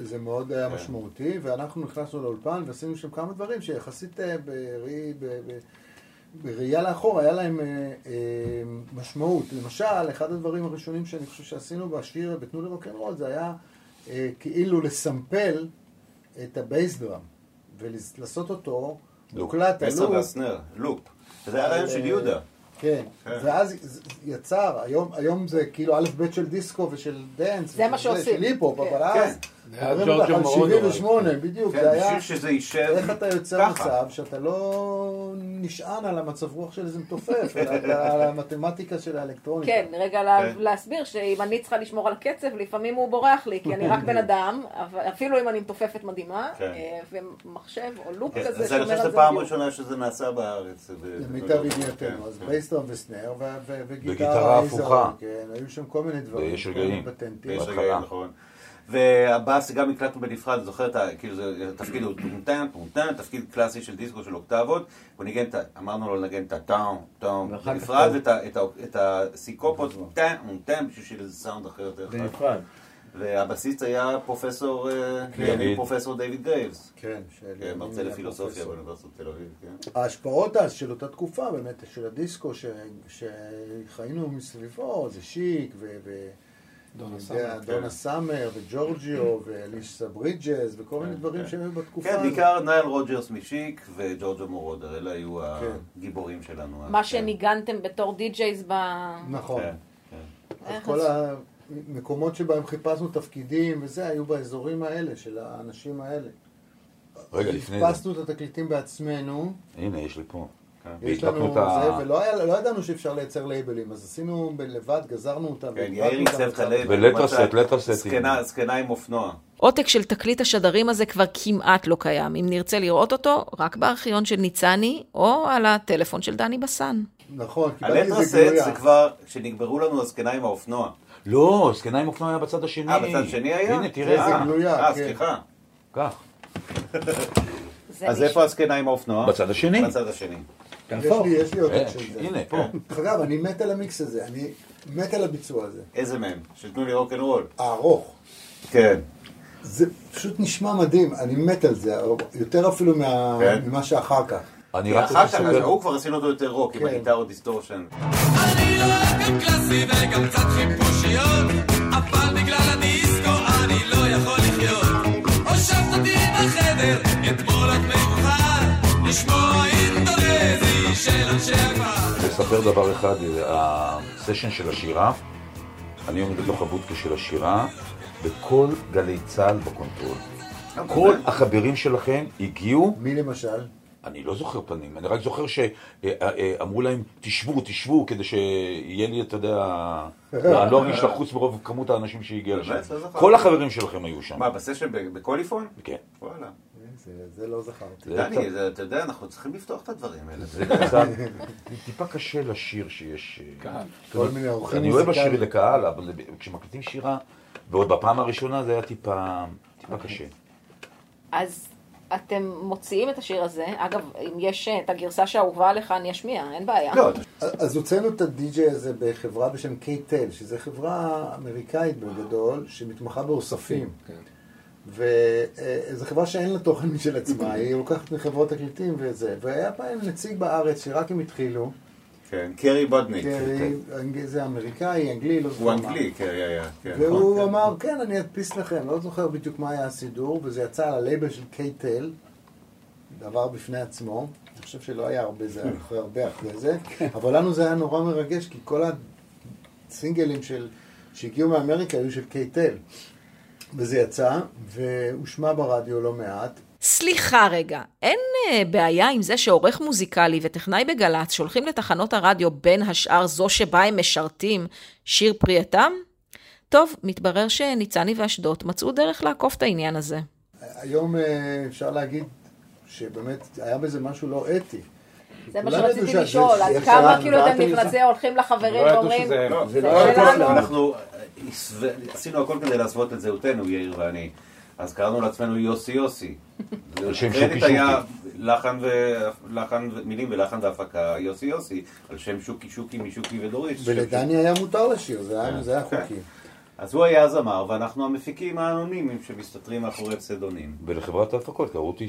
D: זה מאוד היה
F: כן.
D: משמעותי, ואנחנו נכנסנו לאולפן ועשינו שם כמה דברים שיחסית אה, בראי- בראייה לאחור היה להם אה, אה, משמעות. למשל, אחד הדברים הראשונים שאני חושב שעשינו בשיר ב"תנו לי רוקנרול" זה היה אה, כאילו לסמפל את ה bass drum ולעשות אותו מוקלט על
F: master
D: loop.
F: וה snare, loop. וזה היה רעיון של
D: אה,
F: יהודה.
D: כן,
F: כן.
D: ואז זה יצר, היום, היום זה כאילו א' ב' של דיסקו ושל דאנס,
C: זה מה שעושים.
D: של היפ-הופ,
C: כן.
D: אבל אז,
F: כן.
K: זה היה ג'ורג'ו מורודר.
D: 78, בדיוק,
F: כן,
D: זה היה,
F: בשביל שזה יישב
D: איך אתה יוצר. מצב שאתה לא נשען על המצב רוח של איזה מתופף, אלא על המתמטיקה של האלקטרוניקה.
C: כן, רגע
F: כן.
C: להסביר שאם אני צריכה לשמור על הקצב, לפעמים הוא בורח לי, כי אני רק בן אדם, אפילו אם אני מתופפת מדהימה,
F: כן.
C: אה, ומחשב או loop
F: כן,
C: כזה
F: אז אני
C: שומר
F: חושב
C: על
F: שזו
C: זה
F: פעם. ראשונה שזה נעשה בארץ.
D: למיטב ידיעתנו, אז. bass drum ו snare, וגיטרה
E: הפוכה.
D: כן, היו שם כל מיני דברים,
E: ויש רגעים.
D: מיני פטנטים.
F: יש
E: בהתחלה.
F: רגעים, נכון. והבאס גם הקלטנו בנפרד, זוכר את ה... כאילו זה תפקיד הוא טומטן, טומטן, תפקיד קלאסי של דיסקו של אוקטבות, הוא ניגן את ה... אמרנו לו לנגן את הטאום, טאום, בנפרד. ואת ה- את ה- את הסינקופות, טאם, טאם, בשביל שיהיה לזה סאונד אחר יותר.
G: בנפרד.
F: והבסיסט היה פרופסור, אה, לימים פרופסור דיוויד גרייבס.
D: כן,
F: כן, מרצה לפילוסופיה. באוניברסיטת תל אביב, כן.
D: ההשפעות אז של אותה תקופה, באמת, של הדיסקו שחיינו מסביבו, זה שיק, ו...
K: דונה סאמר, כן.
D: דונה סאמר, וג'ורג'יו, ואליסה ברידג'ס, וכל מיני דברים שהיו בתקופה
F: כן,
D: הזאת.
F: בעיקר נייל רוג'רס משיק וג'ורג'ו מורודר, אלה היו
D: כן.
F: הגיבורים שלנו.
C: מה שניגנתם בתור DJs ב...
D: נכון.
F: כן,
D: אז כל המקומות שבהם חיפשנו תפקידים וזה, היו באזורים האלה, של האנשים האלה.
E: רגע, לפני זה.
D: הדפסנו את התקליטים בעצמנו,
E: הנה, יש לי פה.
D: יש
E: והדבקנו
D: לנו
E: את ה-
D: זה, ולא היה- לא ידענו שאפשר לייצר לייבלים, אז עשינו לבד, גזרנו אותם.
F: כן, יאיר עיצב
D: אותם
F: את הלב.
E: ולטרסט,
F: מצא
E: לטרסטים.
F: זקנה- זקנה עם אופנוע.
C: עותק של תקליט השדרים הזה כבר כמעט לא קיים. אם נרצה לראות אותו, רק בארכיון של ניצני, או על הטלפון של דני בסן.
D: נכון, קיבלתי איזה
F: הלטרסט
D: גלויה.
F: זה כבר, כשנגמרו לנו הזקנה עם האופנוע.
E: לא, זקנה עם אופנוע היה בצד השני.
F: אה, בצד השני היה?
E: הנה, תראה.
F: אה,
D: איזה גלויה,
F: אה,
D: כן.
F: סליחה.
E: קח.
F: אז איפה הזקנה עם האופנוע?
E: בצד השני.
F: בצד השני.
D: יש לי, יש לי עותק
E: אה,
D: של זה.
E: הנה, פה.
D: דרך אגב, אני מת על המיקס הזה, אני מת על הביצוע הזה.
F: איזה מהם? שתנו לי רוקנרול.
D: הארוך.
F: כן.
D: זה פשוט נשמע מדהים, אני מת על זה, יותר אפילו מה-
F: כן?
D: ממה שאחר כך.
E: אני
F: כי
E: רק
F: אחר
E: רוצה
F: כך,
E: לספר...
F: ההוא כבר עשינו אותו יותר רוק, עם
D: כן.
F: הגיטרות distortion.
B: אני לא אוהב גם קלאסי וגם קצת חיפושיות אבל בגלל הדיסקו אני לא יכול לחיות הושבת אותי בחדר, אתמול עד מאוחר לשמוע
E: לספר דבר אחד, הסשן של השירה, אני עומד בתוך הבודקה של השירה, וכל גלי צה"ל ב control. כל החברים שלכם הגיעו,
D: מי למשל?
E: אני לא זוכר פנים, אני רק זוכר שאמרו להם, תשבו, תשבו, כדי שיהיה לי, אתה יודע, אני לא ארגיש לחוץ ברוב כמות האנשים שהגיע לשם.
F: לא.
E: כל החברים שלכם היו שם.
F: מה, בסשן בקוליפון?
E: כן.
F: וואלה.
D: זה, לא זכרתי.
F: דני, אתה יודע, אנחנו צריכים לפתוח את הדברים האלה.
E: זה טיפה קשה לשיר שיש... אה.
D: כל מיני אורחים
E: אני אוהב. לשיר לקהל, אבל כשמקליטים שירה, ועוד בפעם הראשונה זה היה טיפה, טיפה קשה.
C: אז אתם מוציאים את השיר הזה. אגב, אם יש אה, את הגרסה שהאהובה עליך, אני אשמיע, אין בעיה.
F: לא,
D: אז הוצאנו את הדי-ג'יי הזה בחברה בשם קייטל, שזו חברה אמריקאית בגדול, שמתמחה באוספים.
K: כן.
D: וזו חברה שאין לה תוכן משל עצמה, היא לוקחת מחברות תקליטים וזה. והיה פעם נציג בארץ שרק הם התחילו,
F: כן, קרי בודניק.
D: קרי, אנג- זה אמריקאי, אנגלי, לא זוכר
F: הוא. אנגלי, קרי היה. כן,
D: והוא
F: נכון,
D: אמר, כן, אני אדפיס לכם, לא זוכר בדיוק מה היה הסידור, וזה יצא על הלייבל של קייטל, דבר בפני עצמו. אני חושב שלא היה הרבה זה, אחרי הרבה אחרי זה, אבל לנו זה היה נורא מרגש, כי כל הסינגלים של, שהגיעו מאמריקה היו של קייטל. וזה יצא, והושמע ברדיו לא מעט.
C: סליחה רגע, אין אה, בעיה עם זה שעורך מוזיקלי וטכנאי בגל"צ שולחים לתחנות הרדיו בין השאר זו שבה הם משרתים שיר פרי עטם? טוב, מתברר שניצני ואשדות מצאו דרך לעקוף את העניין הזה.
D: היום אה, אפשר להגיד שבאמת היה בזה משהו לא אתי.
C: זה מה שרציתי לשאול, עד כמה
D: שלנו,
C: כאילו אתם נכנסים, הולכים לחברים
K: לא
C: ואומרים,
F: לא,
K: זה
C: זה
K: לא
C: שלנו.
K: אצלנו.
F: אנחנו אה, הסו- עשינו הכל כדי להסוות את זהותנו, יאיר ואני. אז קראנו לעצמנו יוסי יוסי. הקרדיט
E: שוקי
F: היה לחן ו- לחן ו- מילים ולחן והפקה יוסי יוסי, על שם שוקי שוקי משוקי ודורית.
D: ולדני היה מותר לשיר, זה היה זה היה
F: כן.
D: חוקי.
F: אז הוא היה הזמר, ואנחנו המפיקים האנונימיים שמסתתרים מאחורי פסדונים.
E: ולחברת ההפקות קראו אותי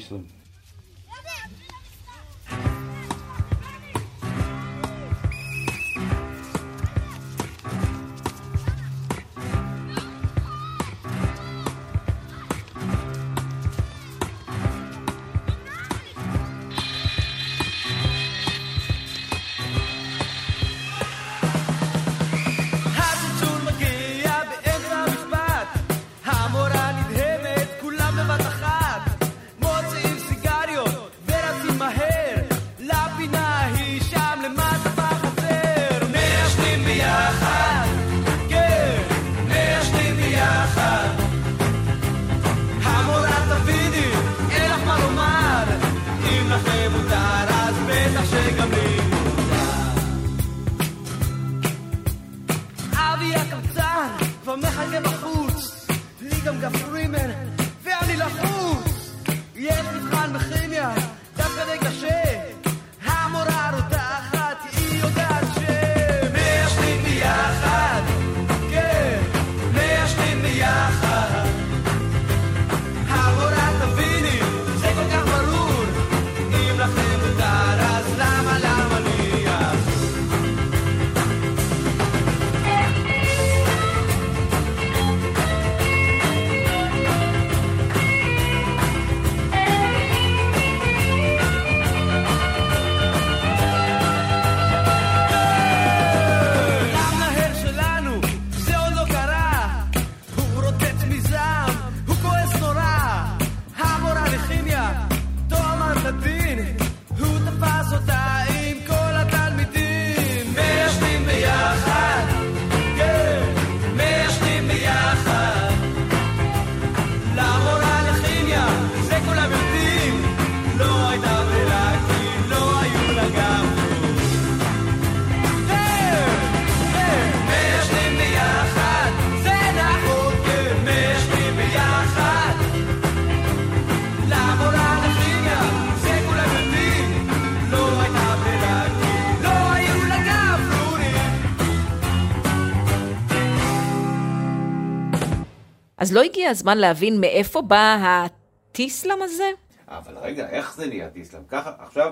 B: אז
C: לא הגיע הזמן להבין מאיפה בא הטיסלאם הזה?
F: אבל רגע, איך זה נהיה טיסלאם? ככה, עכשיו,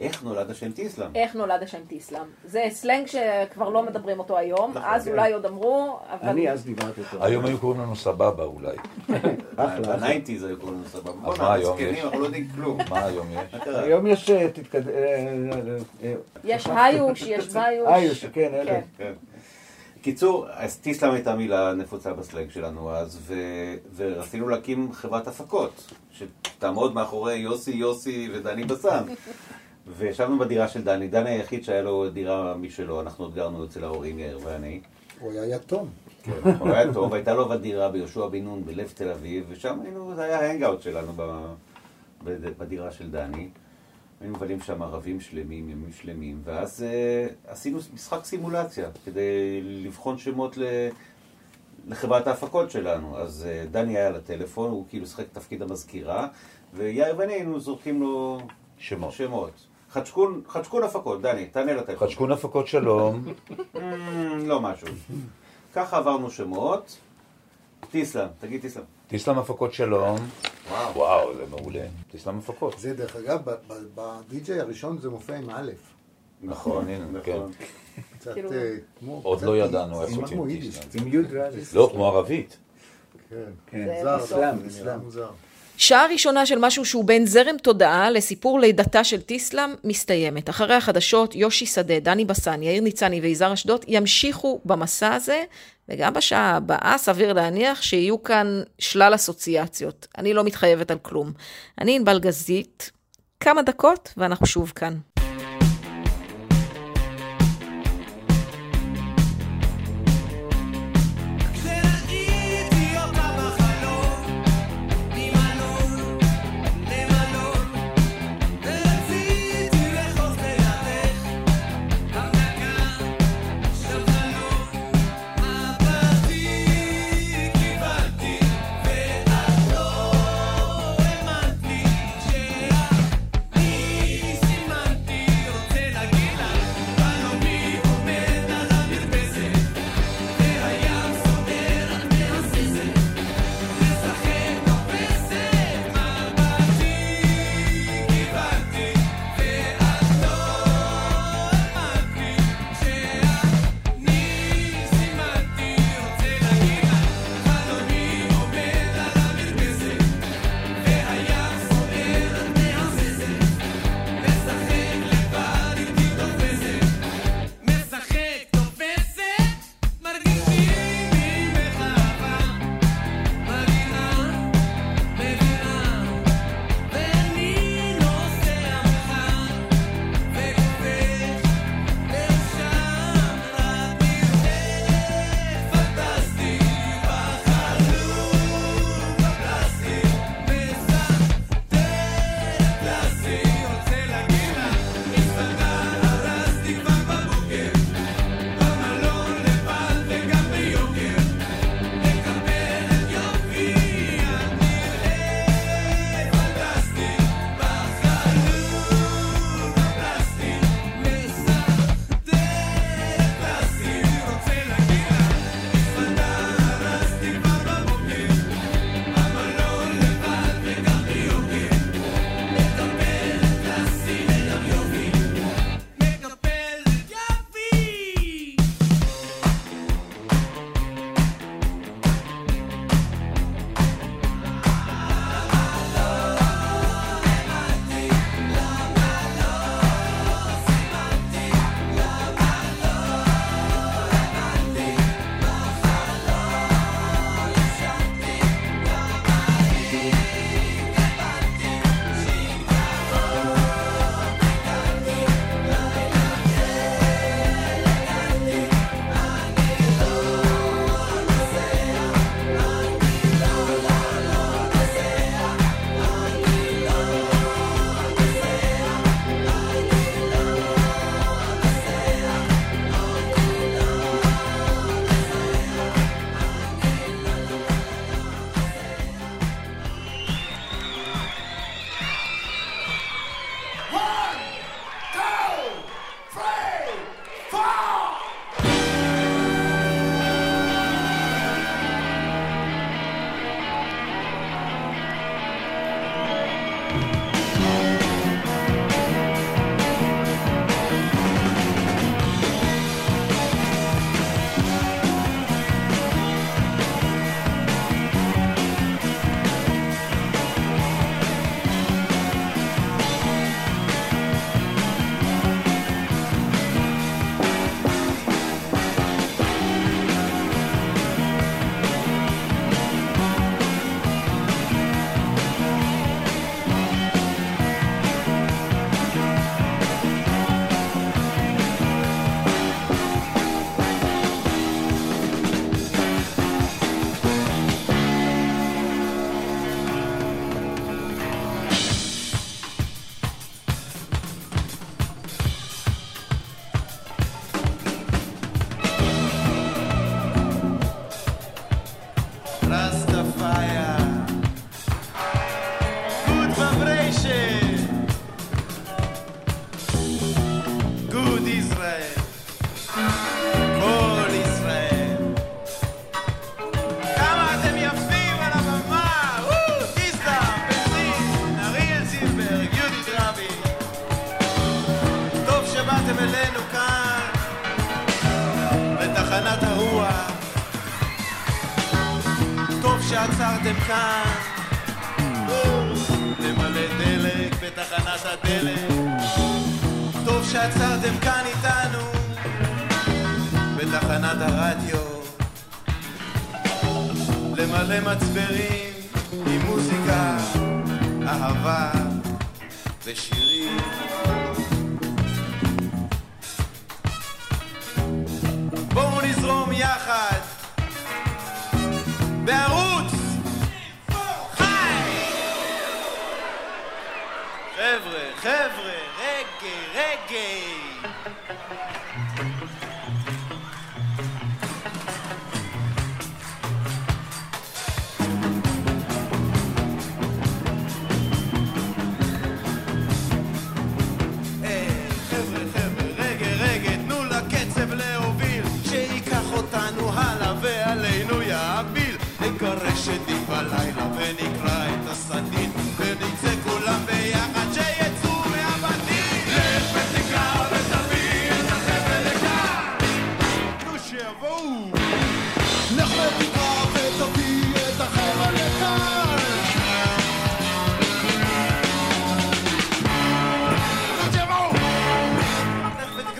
F: איך נולד השם טיסלאם?
C: איך נולד השם טיסלאם? זה סלנג שכבר לא מדברים אותו היום,
F: נכון,
C: אז
F: כן.
C: אולי עוד אמרו, אבל...
G: אני אז דיברתי אותו.
E: היום היו קוראים לנו סבבה אולי.
G: אחלה.
F: ב nineties היו קוראים לזה סבבה.
E: אז מה היום יש?
F: אנחנו לא יודעים כלום.
E: מה היום יש?
G: היום יש... תתקד...
C: יש היוש, יש ביוש.
G: איוש, כן, אלה.
F: קיצור, אז טיסלאם הייתה מילה נפוצה בסלנג שלנו אז, ו... ורצינו להקים חברת הפקות, שתעמוד מאחורי יוסי, יוסי ודני בסן. וישבנו בדירה של דני, דני היחיד שהיה לו דירה משלו, אנחנו עוד גרנו אצל ההורים, יאיר ואני.
D: הוא היה יתום.
F: כן, הוא היה טוב, הייתה לו בדירה ביהושע בן נון בלב תל אביב, ושם היינו, זה היה ההנגאוט שלנו ב- בד- בדירה של דני. היינו מבלים שם ערבים שלמים, ימים שלמים, ואז אה, עשינו משחק סימולציה כדי לבחון שמות ל... לחברת ההפקות שלנו. אז אה, דני היה על הטלפון, הוא כאילו שיחק תפקיד המזכירה, ויאיר ואני היינו זורקים לו
E: שמות.
F: שמות. חדשקון, חדשקון הפקות, דני, תענה לטלפון.
E: חדשקון הפקות שלום.
F: Mm, לא משהו. ככה עברנו שמות. טיסלאם, תגיד טיסלאם.
E: תסלם הפקות שלום.
F: וואו.
E: וואו, זה מעולה. תסלם הפקות.
D: זה דרך אגב, בדי-ג'יי הראשון זה מופיע עם א'.
E: נכון, הנה, כן.
D: קצת
C: כאילו-
D: אה, כמו...
E: עוד לא ידענו תהיה
D: יידיש.
E: תסלם.
G: עם יוד ואלף.
E: לא, כמו ערבית.
D: כן.
G: כן. אסלאם,
D: זה נראה
G: אסלאם.
C: שעה ראשונה של משהו שהוא בין זרם תודעה לסיפור לידתה של טיסלאם מסתיימת. אחרי החדשות, יושי שדה, דני בסן, יאיר ניצני ויזהר אשדוד ימשיכו במסע הזה, וגם בשעה הבאה סביר להניח שיהיו כאן שלל אסוציאציות. אני לא מתחייבת על כלום. אני ענבל גזית, כמה דקות ואנחנו שוב כאן.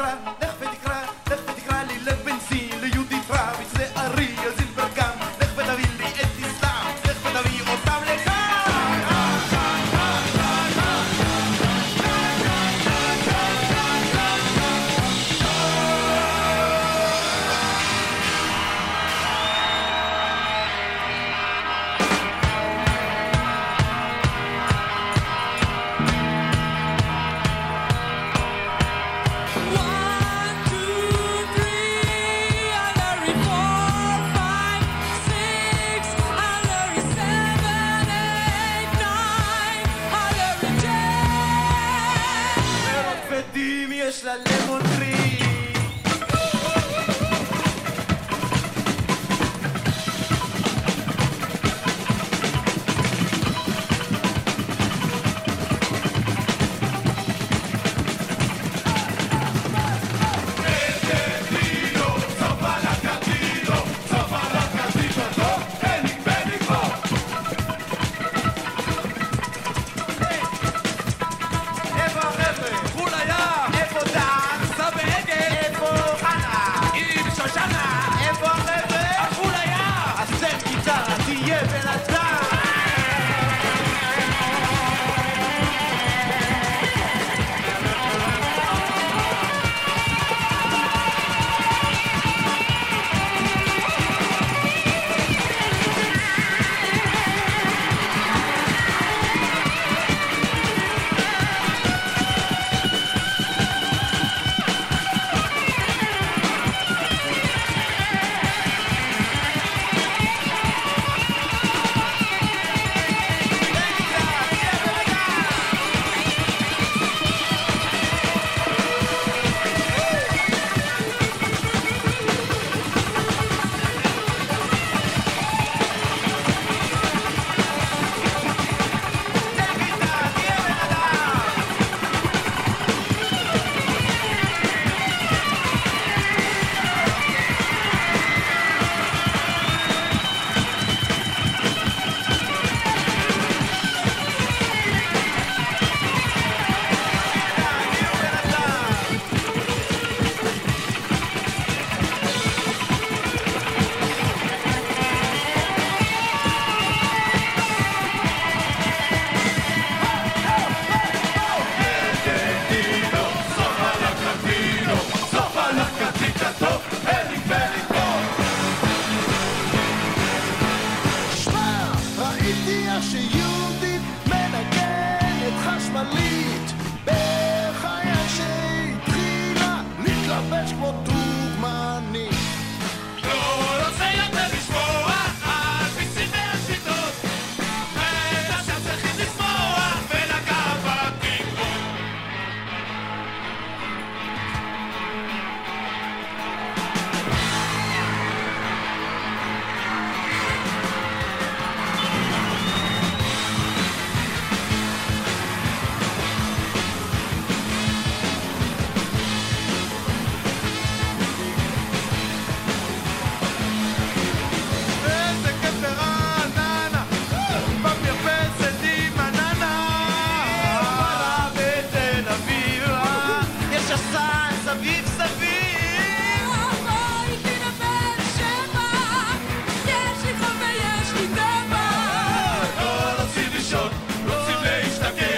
M: לך
B: רוצים להשתגע,